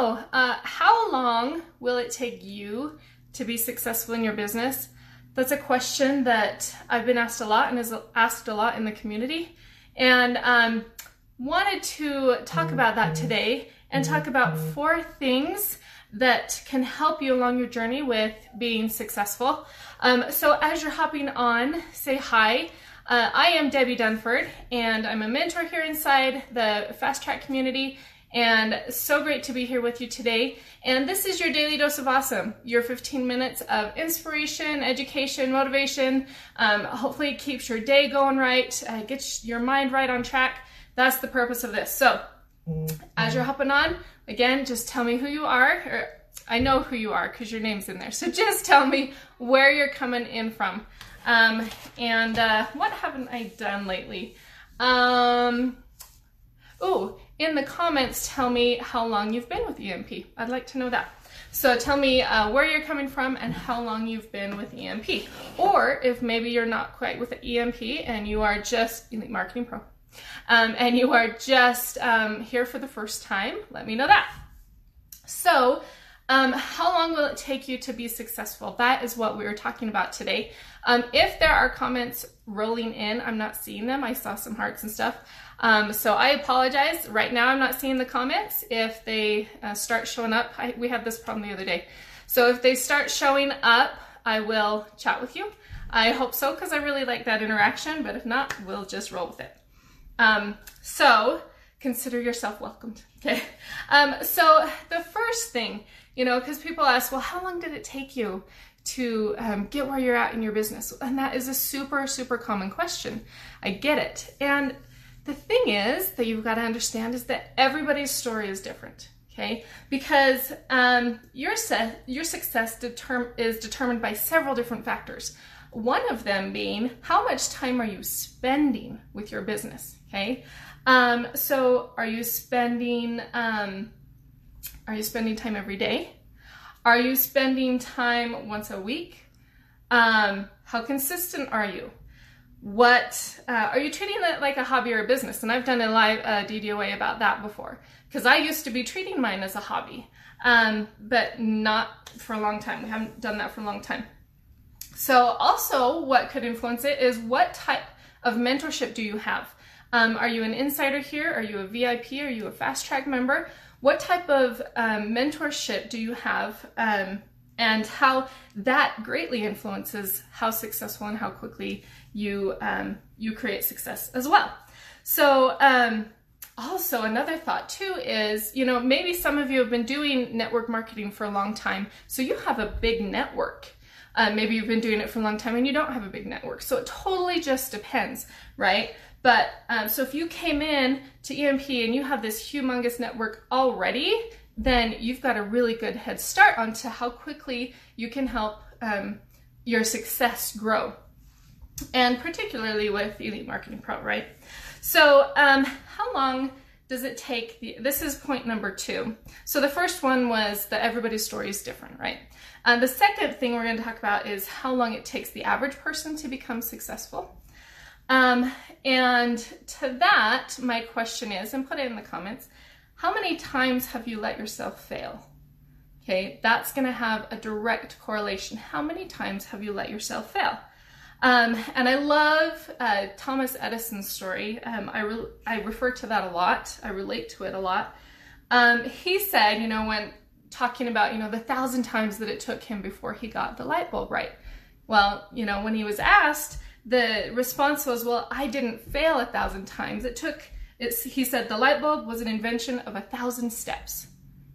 So, uh, how long will it take you to be successful in your business? That's a question that I've been asked a lot and is asked a lot in the community. And um, wanted to talk about that today and talk about four things that can help you along your journey with being successful. Um, so, as you're hopping on, say hi. Uh, I am Debbie Dunford, and I'm a mentor here inside the Fast Track community. And so great to be here with you today. And this is your daily dose of awesome, your 15 minutes of inspiration, education, motivation. Um, hopefully, it keeps your day going right, uh, gets your mind right on track. That's the purpose of this. So, as you're hopping on, again, just tell me who you are. Or I know who you are because your name's in there. So, just tell me where you're coming in from. Um, and uh, what haven't I done lately? Um, oh, in the comments, tell me how long you've been with EMP. I'd like to know that. So tell me uh, where you're coming from and how long you've been with EMP. Or if maybe you're not quite with EMP and you are just Elite Marketing Pro um, and you are just um, here for the first time, let me know that. So um, how long will it take you to be successful? That is what we were talking about today. Um, if there are comments rolling in, I'm not seeing them. I saw some hearts and stuff. Um, so I apologize. Right now, I'm not seeing the comments. If they uh, start showing up, I, we had this problem the other day. So if they start showing up, I will chat with you. I hope so because I really like that interaction. But if not, we'll just roll with it. Um, so consider yourself welcomed. Okay. Um, so the first thing you know, because people ask, well, how long did it take you to um, get where you're at in your business? And that is a super, super common question. I get it. And the thing is that you've got to understand is that everybody's story is different. Okay, because um, your se- your success determ- is determined by several different factors. One of them being how much time are you spending with your business? Okay, um, so are you spending um, are you spending time every day? Are you spending time once a week? Um, how consistent are you? What uh, are you treating it like a hobby or a business? And I've done a live uh, DDOA about that before because I used to be treating mine as a hobby, um, but not for a long time. We haven't done that for a long time. So, also, what could influence it is what type of mentorship do you have? Um, are you an insider here? Are you a VIP? Are you a fast track member? What type of um, mentorship do you have um, and how that greatly influences how successful and how quickly you um, you create success as well? So um, also another thought too is you know maybe some of you have been doing network marketing for a long time so you have a big network. Uh, maybe you've been doing it for a long time and you don't have a big network so it totally just depends right but um, so if you came in to EMP and you have this humongous network already, then you've got a really good head start onto how quickly you can help um, your success grow. And particularly with Elite Marketing Pro, right? So, um, how long does it take? The, this is point number two. So, the first one was that everybody's story is different, right? Uh, the second thing we're going to talk about is how long it takes the average person to become successful. Um, and to that, my question is, and put it in the comments, how many times have you let yourself fail? Okay, that's going to have a direct correlation. How many times have you let yourself fail? Um, and I love uh, Thomas Edison's story. Um, I, re- I refer to that a lot. I relate to it a lot. Um, he said, you know, when talking about, you know, the thousand times that it took him before he got the light bulb right. Well, you know, when he was asked, the response was, well, I didn't fail a thousand times. It took, he said, the light bulb was an invention of a thousand steps.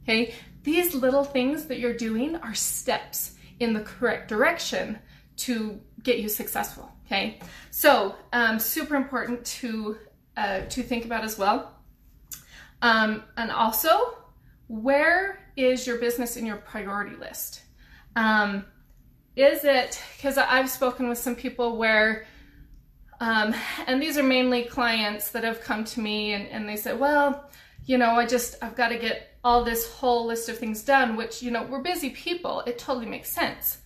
Okay, these little things that you're doing are steps in the correct direction to get you successful. Okay, so um, super important to uh, to think about as well. Um, and also, where is your business in your priority list? Um, is it because I've spoken with some people where, um, and these are mainly clients that have come to me and, and they say, well, you know, I just, I've got to get all this whole list of things done, which, you know, we're busy people. It totally makes sense.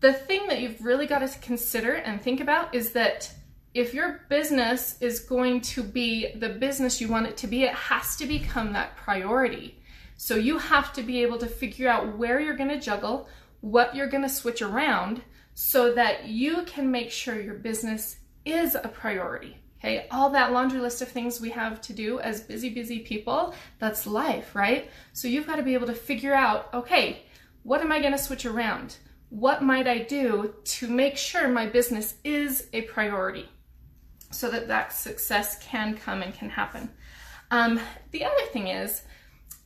The thing that you've really got to consider and think about is that if your business is going to be the business you want it to be, it has to become that priority. So you have to be able to figure out where you're going to juggle, what you're going to switch around so that you can make sure your business is a priority. Okay, all that laundry list of things we have to do as busy, busy people, that's life, right? So you've got to be able to figure out okay, what am I going to switch around? What might I do to make sure my business is a priority so that that success can come and can happen? Um, the other thing is,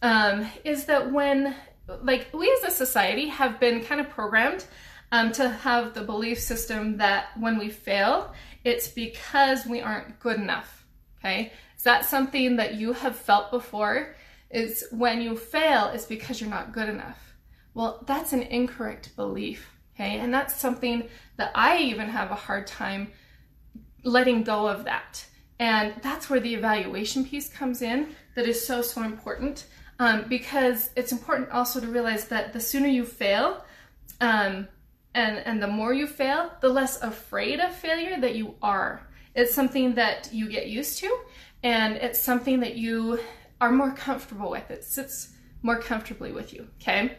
um, is that when, like, we as a society have been kind of programmed um, to have the belief system that when we fail, it's because we aren't good enough. Okay. Is that something that you have felt before? Is when you fail, it's because you're not good enough. Well, that's an incorrect belief. Okay. And that's something that I even have a hard time letting go of that. And that's where the evaluation piece comes in that is so, so important. Um, because it's important also to realize that the sooner you fail, um, and and the more you fail the less afraid of failure that you are. It's something that you get used to and it's something that you are more comfortable with. It sits more comfortably with you okay?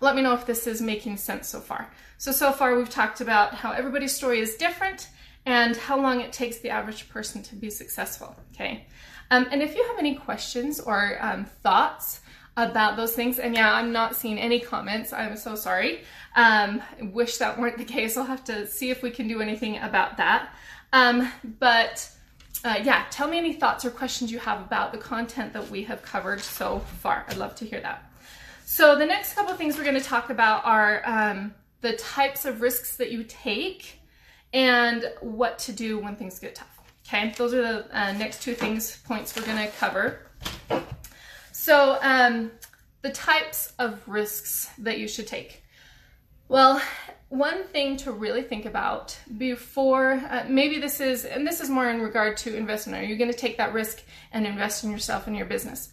Let me know if this is making sense so far. So so far we've talked about how everybody's story is different and how long it takes the average person to be successful okay um, and if you have any questions or um, thoughts about those things. And yeah, I'm not seeing any comments. I'm so sorry. Um, wish that weren't the case. I'll have to see if we can do anything about that. Um, but uh, yeah, tell me any thoughts or questions you have about the content that we have covered so far. I'd love to hear that. So the next couple things we're going to talk about are um, the types of risks that you take and what to do when things get tough. Okay, those are the uh, next two things points we're to cover. So, um, the types of risks that you should take. Well, one thing to really think about before, uh, maybe this is, and this is more in regard to investment. Are you going to take that risk and invest in yourself and your business?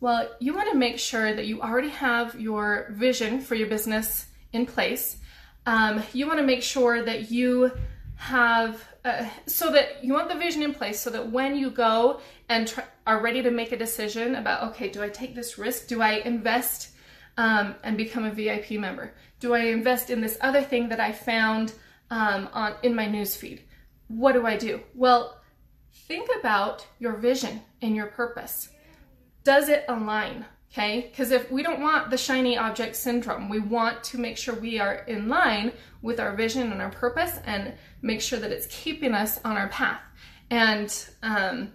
Well, you want to make sure that you already have your vision for your business in place. Um, you want to make sure that you have uh, so that you want the vision in place so that when you go and are ready to make a decision about okay do i take this risk? Do i invest um, and become a vip member? Do i invest in this other thing that i found um, on in my newsfeed? What do i do? Well think about your vision and your purpose. Does it align? Okay? Because if we don't want the shiny object syndrome, we want to make sure we are in line with our vision and our purpose and make sure that it's keeping us on our path. And um,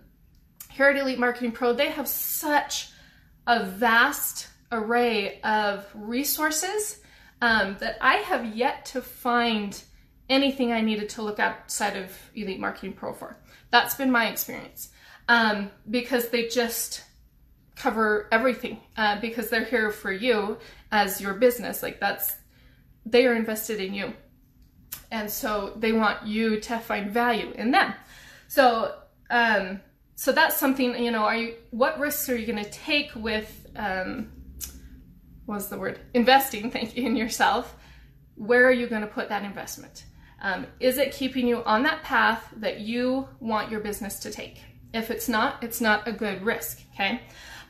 here at Elite Marketing Pro, they have such a vast array of resources um, that I have yet to find anything I needed to look outside of Elite Marketing Pro for. That's been my experience um, because they just cover everything uh, because they're here for you as your business. Like that's, they are invested in you. And so they want you to find value in them. So, um, so that's something, you know, are you, what risks are you going to take with, um, what's the word? Investing, thank you, in yourself. Where are you going to put that investment? Um, is it keeping you on that path that you want your business to take? If it's not, it's not a good risk, okay?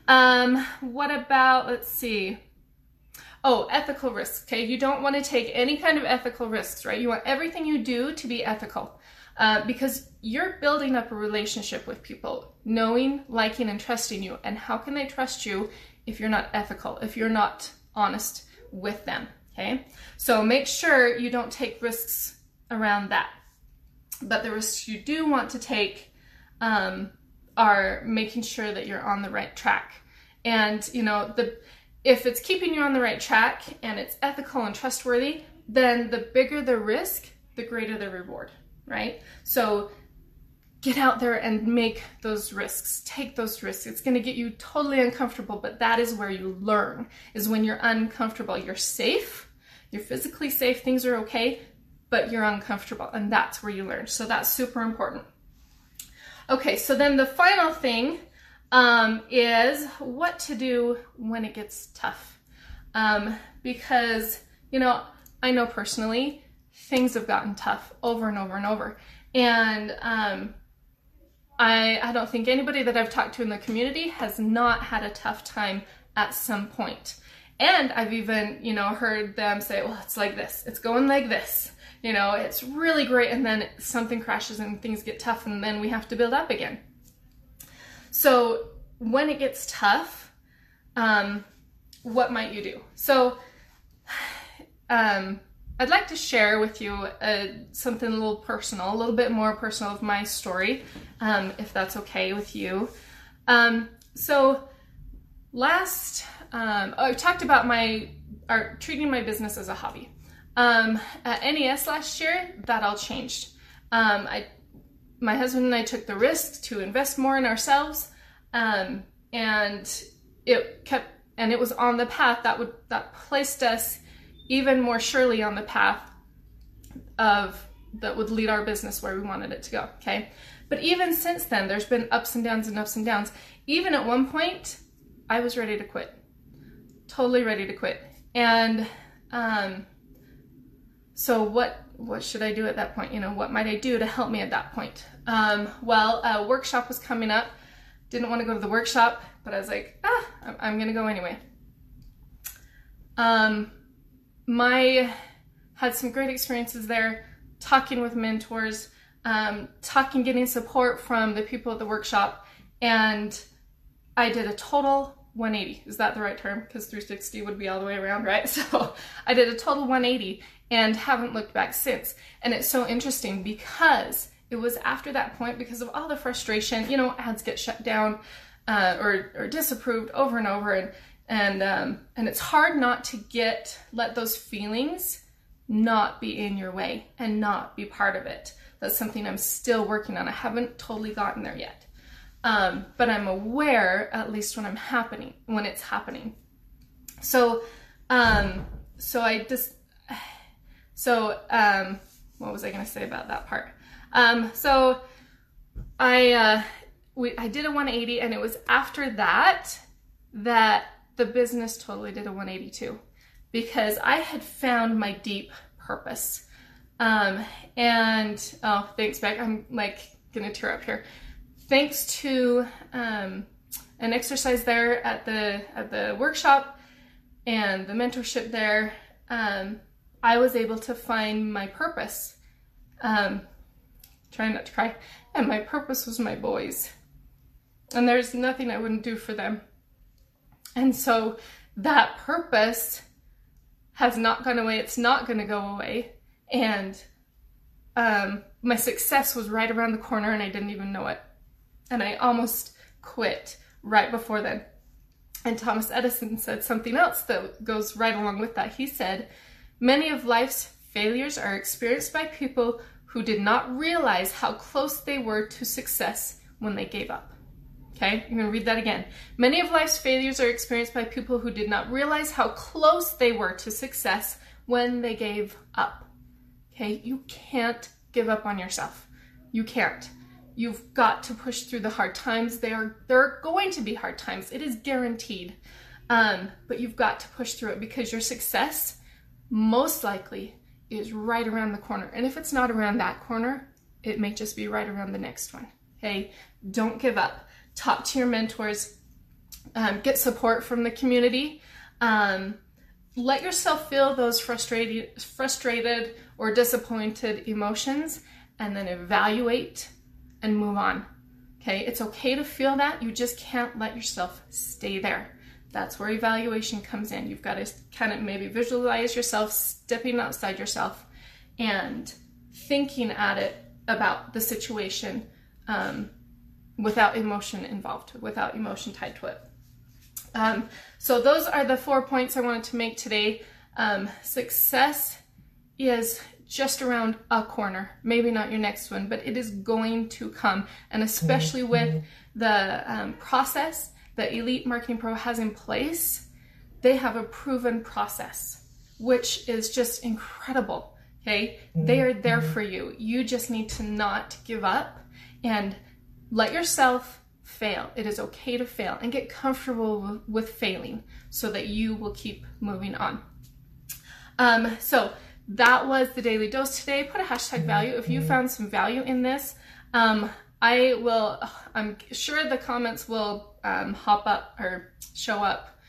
Um, what about, let's see. Oh, ethical risks. Okay, you don't want to take any kind of ethical risks, right? You want everything you do to be ethical uh, because you're building up a relationship with people, knowing, liking, and trusting you. And how can they trust you if you're not ethical, if you're not honest with them? Okay, so make sure you don't take risks around that. But the risks you do want to take um, are making sure that you're on the right track. And, you know, the if it's keeping you on the right track and it's ethical and trustworthy, then the bigger the risk, the greater the reward, right? So get out there and make those risks. Take those risks. It's going to get you totally uncomfortable, but that is where you learn. Is when you're uncomfortable. You're safe. You're physically safe. Things are okay, but you're uncomfortable, and that's where you learn. So that's super important. Okay, so then the final thing um, is what to do when it gets tough. Um, because, you know, I know personally things have gotten tough over and over and over. And um, I, I don't think anybody that I've talked to in the community has not had a tough time at some point. And I've even, you know, heard them say, well, it's like this, it's going like this. You know, it's really great, and then something crashes and things get tough, and then we have to build up again. So when it gets tough, um, what might you do? So, um, I'd like to share with you uh, something a little personal, a little bit more personal of my story, um, if that's okay with you. Um, so, last um, I talked about my or treating my business as a hobby. Um, at NES last year, that all changed. Um, I, my husband and I took the risk to invest more in ourselves, um, and it kept and it was on the path that would that placed us even more surely on the path of that would lead our business where we wanted it to go. Okay, but even since then, there's been ups and downs and ups and downs. Even at one point, I was ready to quit, totally ready to quit, and um, so what what should I do at that point? You know, what might I do to help me at that point? Um, well, a workshop was coming up. Didn't want to go to the workshop, but I was like, ah, I'm, I'm gonna go anyway. Um, my had some great experiences there, talking with mentors, um, talking, getting support from the people at the workshop, and I did a total 180. Is that the right term? Because 360 would be all the way around, right? So I did a total 180 and haven't looked back since. And it's so interesting because it was after that point, because of all the frustration, you know, ads get shut down uh, or, or disapproved over and over. And, and, um, and it's hard not to get, let those feelings not be in your way and not be part of it. That's something I'm still working on. I haven't totally gotten there yet. Um, but I'm aware at least when I'm happening, when it's happening. So, um, so I just, so, um, what was I going to say about that part? Um, so I, uh, we, I did a 180 and it was after that that the business totally did a 182 because I had found my deep purpose. Um, and oh, thanks, Beck. I'm like gonna tear up here. Thanks to um, an exercise there at the at the workshop and the mentorship there, um, I was able to find my purpose. Um, trying not to cry. And my purpose was my boys. And there's nothing I wouldn't do for them. And so that purpose has not gone away. It's not going to go away. And um, my success was right around the corner and I didn't even know it. And I almost quit right before then. And Thomas Edison said something else that goes right along with that. He said, Many of life's failures are experienced by people who did not realize how close they were to success when they gave up. Okay, I'm going to read that again. Many of life's failures are experienced by people who did not realize how close they were to success when they gave up. Okay, you can't give up on yourself. You can't. You've got to push through the hard times. They are there are going to be hard times. It is guaranteed. Um, but you've got to push through it because your success most likely is right around the corner. And if it's not around that corner, it may just be right around the next one. Okay, don't give up. Talk to your mentors, um, get support from the community. Um, let yourself feel those frustrated, frustrated or disappointed emotions, and then evaluate and move on. Okay, it's okay to feel that. You just can't let yourself stay there. That's where evaluation comes in. You've got to kind of maybe visualize yourself stepping outside yourself and thinking at it about the situation um, without emotion involved, without emotion tied to it. Um, so, those are the four points I wanted to make today. Um, success is just around a corner, maybe not your next one, but it is going to come. And especially with the um, process that Elite Marketing Pro has in place, they have a proven process, which is just incredible. Okay, they are there for you. You just need to not give up and let yourself fail. It is okay to fail and get comfortable with failing so that you will keep moving on. Um, so that was the daily dose today. Put a hashtag value if you found some value in this. Um, I will, I'm sure the comments will um, hop up or show up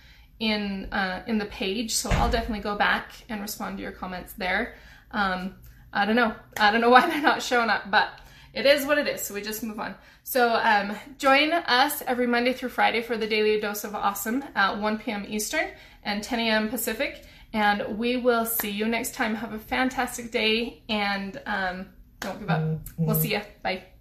in uh, in the page, so I'll definitely go back and respond to your comments there. Um, I don't know. I don't know why they're not showing up, but it is what it is. So we just move on. So um, join us every Monday through Friday for the Daily Dose of Awesome at 1 p.m. Eastern and 10 a.m. Pacific. And we will see you next time. Have a fantastic day and um, don't give up. We'll see you. Bye.